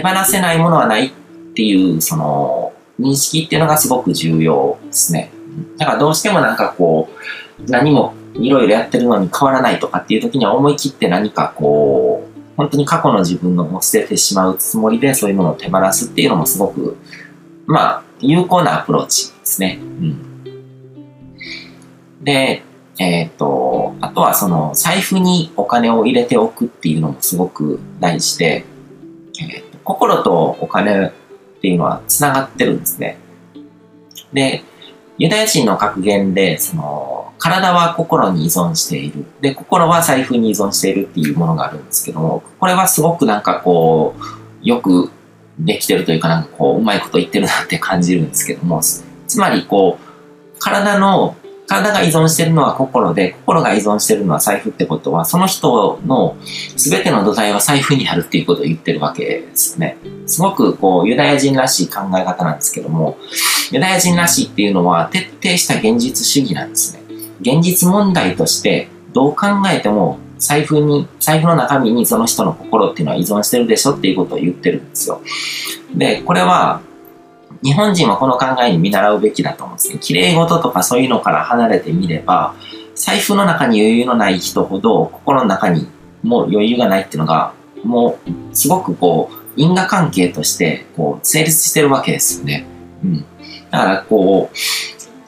手放せないものはないっていう、その、認識っていうのがすごく重要ですね。だからどうしてもなんかこう、何もいろいろやってるのに変わらないとかっていう時には思い切って何かこう、本当に過去の自分のも捨ててしまうつもりでそういうものを手放すっていうのもすごく、まあ、有効なアプローチですね。うん。で、えっ、ー、と、あとはその財布にお金を入れておくっていうのもすごく大事で、えー、心とお金っていうのは繋がってるんですね。で、ユダヤ人の格言で、その、体は心に依存している。で、心は財布に依存しているっていうものがあるんですけども、これはすごくなんかこう、よくできてるというかなんかこう、うまいこと言ってるなって感じるんですけども、つまりこう、体の体が依存してるのは心で、心が依存してるのは財布ってことは、その人の全ての土台は財布にあるっていうことを言ってるわけですね。すごくこう、ユダヤ人らしい考え方なんですけども、ユダヤ人らしいっていうのは徹底した現実主義なんですね。現実問題としてどう考えても財布に、財布の中身にその人の心っていうのは依存してるでしょっていうことを言ってるんですよ。で、これは日本人はこの考えに見習うべきだと思うんですね。綺麗事とかそういうのから離れてみれば、財布の中に余裕のない人ほど心の中にもう余裕がないっていうのが、もうすごくこう、因果関係としてこう成立してるわけですよね。うん。だからこう、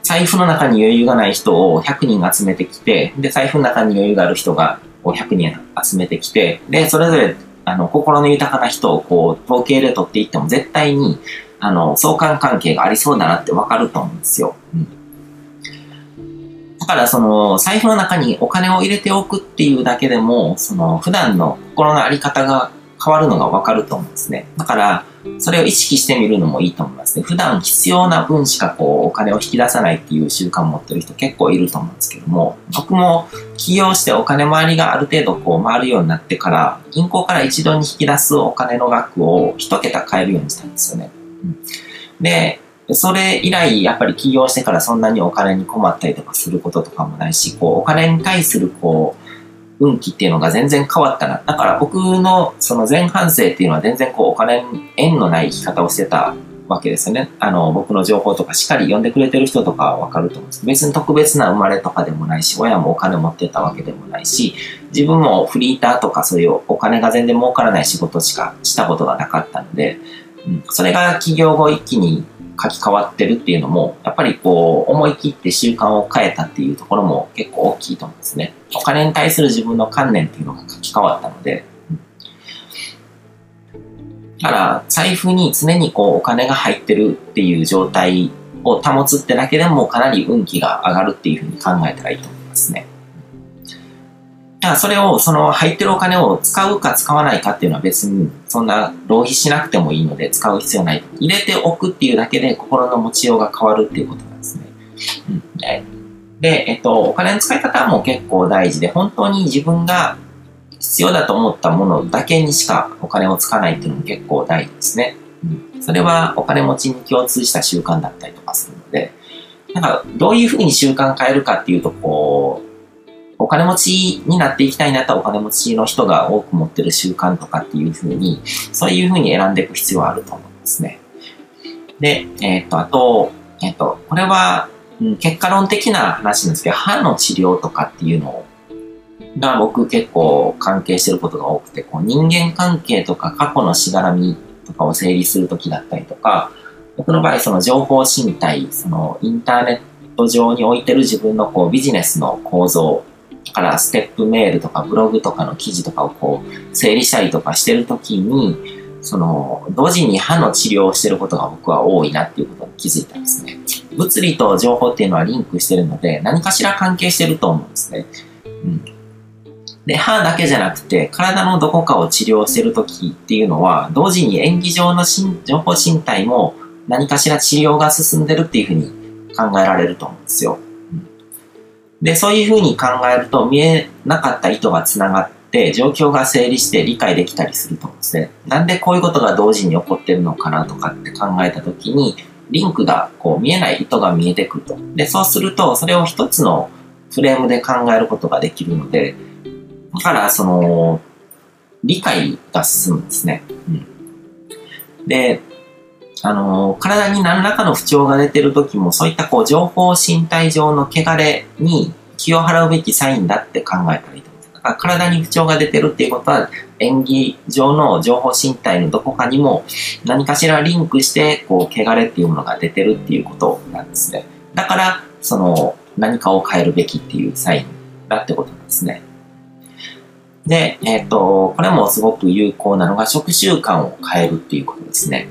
財布の中に余裕がない人を100人集めてきて、で、財布の中に余裕がある人が100人集めてきて、で、それぞれあの、心の豊かな人をこう、統計で取っていっても絶対にあの、相関関係がありそうだなってわかると思うんですよ。うん。だからその、財布の中にお金を入れておくっていうだけでも、その、普段の心のあり方が変わるのがわかると思うんですね。だから、それを意識してみるのもいいと思いますね。普段必要な分しかこう、お金を引き出さないっていう習慣を持ってる人結構いると思うんですけども、僕も起業してお金回りがある程度こう回るようになってから、銀行から一度に引き出すお金の額を一桁変えるようにしたんですよね。で、それ以来、やっぱり起業してからそんなにお金に困ったりとかすることとかもないし、こう、お金に対する、こう、運気っていうのが全然変わったな。だから僕のその前半生っていうのは全然こう、お金に縁のない生き方をしてたわけですよね。あの、僕の情報とかしっかり読んでくれてる人とかはわかると思うんです。別に特別な生まれとかでもないし、親もお金持ってたわけでもないし、自分もフリーターとかそういうお金が全然儲からない仕事しかしたことがなかったので、それが起業後一気に書き換わってるっていうのも、やっぱりこう、思い切って習慣を変えたっていうところも結構大きいと思うんですね。お金に対する自分の観念っていうのが書き換わったので、だから、財布に常にこう、お金が入ってるっていう状態を保つってだけでもかなり運気が上がるっていうふうに考えたらいいと思いますね。だからそれを、その入ってるお金を使うか使わないかっていうのは別にそんな浪費しなくてもいいので使う必要ない。入れておくっていうだけで心の持ちようが変わるっていうことなんですね。うん、で、えっと、お金の使い方も結構大事で、本当に自分が必要だと思ったものだけにしかお金を使わないっていうのも結構大事ですね。それはお金持ちに共通した習慣だったりとかするので、なんかどういうふうに習慣変えるかっていうと、こう、お金持ちになっていきたいなったらお金持ちの人が多く持ってる習慣とかっていうふうに、そういうふうに選んでいく必要はあると思うんですね。で、えっ、と、あと、えっ、と、これは、うん、結果論的な話なんですけど、歯の治療とかっていうのが僕結構関係してることが多くて、こう人間関係とか過去のしがらみとかを整理するときだったりとか、僕の場合その情報身体、そのインターネット上に置いてる自分のこうビジネスの構造からステップメールとかブログとかの記事とかをこう整理したりとかしてるときに、その、同時に歯の治療をしてることが僕は多いなっていうことに気づいたんですね。物理と情報っていうのはリンクしてるので、何かしら関係してると思うんですね。うん。で、歯だけじゃなくて、体のどこかを治療してるときっていうのは、同時に演技上の情報身体も何かしら治療が進んでるっていうふうに考えられると思うんですよ。で、そういうふうに考えると見えなかった糸が繋がって、状況が整理して理解できたりすると思うんですね。なんでこういうことが同時に起こってるのかなとかって考えたときに、リンクがこう見えない糸が見えてくると。で、そうすると、それを一つのフレームで考えることができるので、だから、その、理解が進むんですね。うん。で、あの、体に何らかの不調が出てる時も、そういったこう、情報身体上の汚れに気を払うべきサインだって考えたらいいと思うんです。だから体に不調が出てるっていうことは、演技上の情報身体のどこかにも何かしらリンクして、こう、汚れっていうものが出てるっていうことなんですね。だから、その、何かを変えるべきっていうサインだってことなんですね。で、えっ、ー、と、これもすごく有効なのが食習慣を変えるっていうことですね。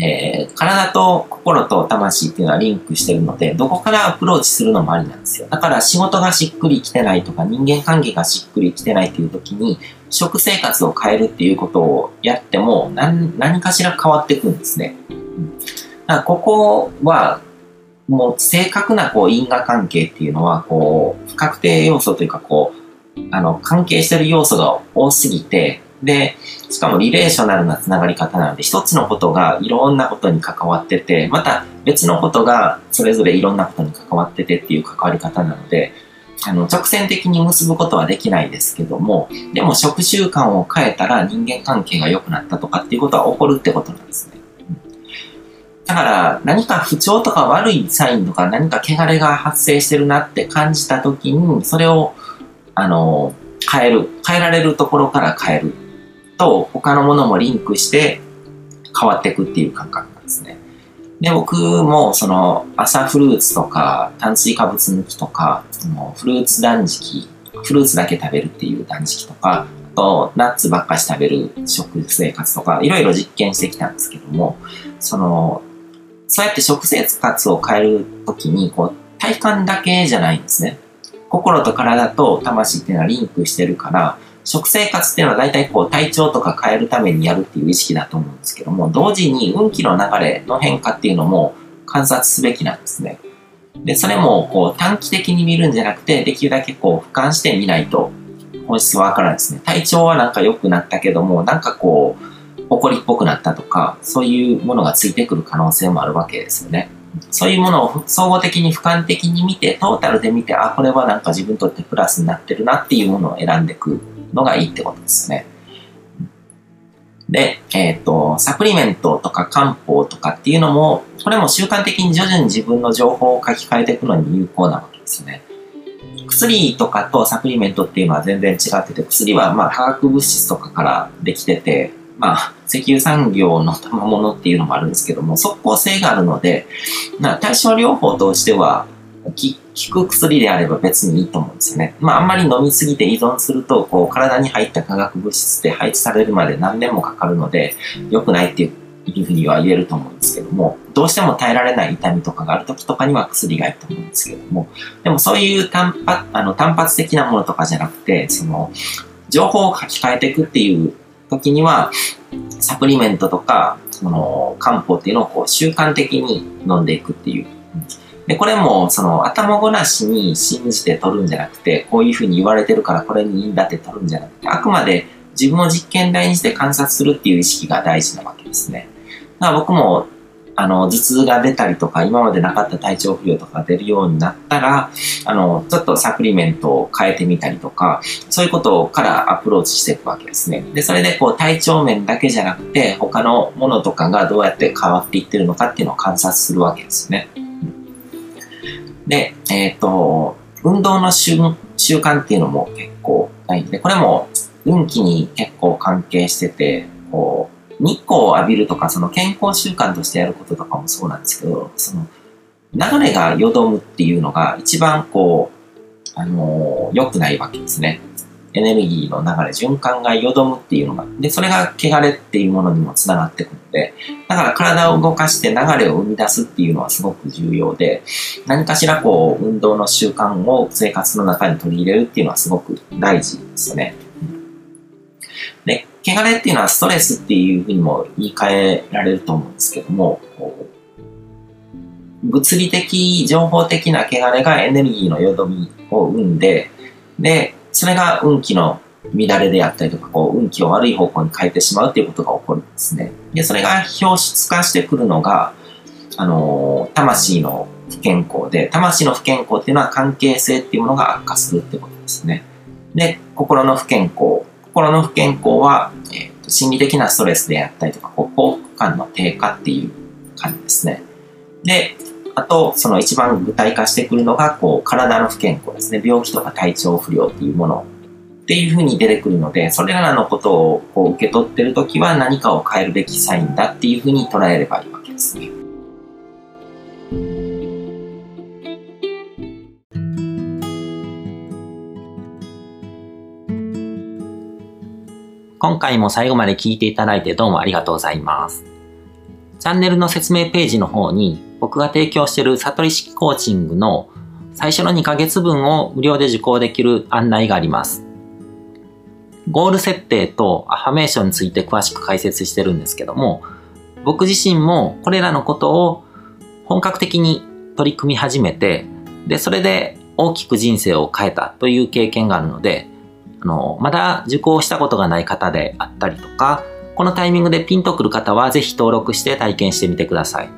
えー、体と心と魂っていうのはリンクしてるので、どこからアプローチするのもありなんですよ。だから仕事がしっくりきてないとか、人間関係がしっくりきてないっていう時に、食生活を変えるっていうことをやっても、何かしら変わっていくんですね。うん、だからここは、もう正確なこう因果関係っていうのは、こう、不確定要素というか、こう、あの、関係してる要素が多すぎて、で、しかもリレーショナルなつながり方なので、一つのことがいろんなことに関わってて、また別のことがそれぞれいろんなことに関わっててっていう関わり方なので、あの、直線的に結ぶことはできないですけども、でも食習慣を変えたら人間関係が良くなったとかっていうことは起こるってことなんですね。だから何か不調とか悪いサインとか何か汚れが発生してるなって感じた時に、それを、あの、変える。変えられるところから変える。と他のものもリンクして変わっていくっていう感覚なんですね。で、僕もその朝フルーツとか炭水化物抜きとか、そのフルーツ断食、フルーツだけ食べるっていう断食とか、あとナッツばっかし食べる食生活とか、いろいろ実験してきたんですけども、その、そうやって食生活を変えるときに、こう、体感だけじゃないんですね。心と体と魂っていうのはリンクしてるから、食生活っていうのは大体こう体調とか変えるためにやるっていう意識だと思うんですけども、同時に運気の流れの変化っていうのも観察すべきなんですね。で、それもこう短期的に見るんじゃなくて、できるだけこう俯瞰してみないと本質はわからないですね。体調はなんか良くなったけども、なんかこう、怒りっぽくなったとか、そういうものがついてくる可能性もあるわけですよね。そういうものを総合的に俯瞰的に見て、トータルで見て、あ、これはなんか自分にとってプラスになってるなっていうものを選んでいくのがいいってことですね。で、えっ、ー、と、サプリメントとか漢方とかっていうのも、これも習慣的に徐々に自分の情報を書き換えていくのに有効なわけですね。薬とかとサプリメントっていうのは全然違ってて、薬はまあ化学物質とかからできてて、まあ石油産業の賜物っていうのもあるんですけども、即効性があるので、ま、対症療法としては、効く薬であれば別にいいと思うんですよね。まあ、あんまり飲みすぎて依存すると、こう、体に入った化学物質で配置されるまで何年もかかるので、良くないっていうふうには言えると思うんですけども、どうしても耐えられない痛みとかがある時とかには薬がいいと思うんですけども、でもそういう単発あの単発的なものとかじゃなくて、その、情報を書き換えていくっていう時には、サプリメントとか、その、漢方っていうのをこう習慣的に飲んでいくっていう。で、これも、その、頭ごなしに信じて取るんじゃなくて、こういうふうに言われてるからこれにいいんだって取るんじゃなくて、あくまで自分を実験台にして観察するっていう意識が大事なわけですね。だから僕も、あの、頭痛が出たりとか、今までなかった体調不良とか出るようになったら、あの、ちょっとサプリメントを変えてみたりとか、そういうことからアプローチしていくわけですね。で、それでこう体調面だけじゃなくて、他のものとかがどうやって変わっていってるのかっていうのを観察するわけですね。で、えっ、ー、と、運動の習慣っていうのも結構ないんで、これも運気に結構関係してて、こう、日光を浴びるとか、その健康習慣としてやることとかもそうなんですけど、その、流れがよどむっていうのが一番こう、あのー、良くないわけですね。エネルギーの流れ、循環がよどむっていうのが、で、それが汚れっていうものにもつながってくるので、だから体を動かして流れを生み出すっていうのはすごく重要で、何かしらこう、運動の習慣を生活の中に取り入れるっていうのはすごく大事ですよね。で、汚れっていうのはストレスっていうふうにも言い換えられると思うんですけども、物理的、情報的な汚れがエネルギーのよどみを生んで、で、それが運気の乱れであったりとか、こう、運気を悪い方向に変えてしまうっていうことが起こるんですね。で、それが表出化してくるのが、あの、魂の不健康で、魂の不健康っていうのは関係性っていうものが悪化するってことですね。で、心の不健康。心の不健康は、えーと、心理的なストレスであったりとか、こう幸福感の低下っていう感じですね。で、あと、その一番具体化してくるのが、こう、体の不健康ですね。病気とか体調不良っていうものっていうふうに出てくるので、それらのことをこう受け取ってるときは何かを変えるべきサインだっていうふうに捉えればいいわけですね。今回も最後まで聞いていただいてどうもありがとうございます。チャンネルの説明ページの方に僕が提供している悟り式コーチングの最初の2ヶ月分を無料で受講できる案内があります。ゴール設定とアファメーションについて詳しく解説してるんですけども、僕自身もこれらのことを本格的に取り組み始めて、で、それで大きく人生を変えたという経験があるので、あの、まだ受講したことがない方であったりとか、このタイミングでピンとくる方はぜひ登録して体験してみてください。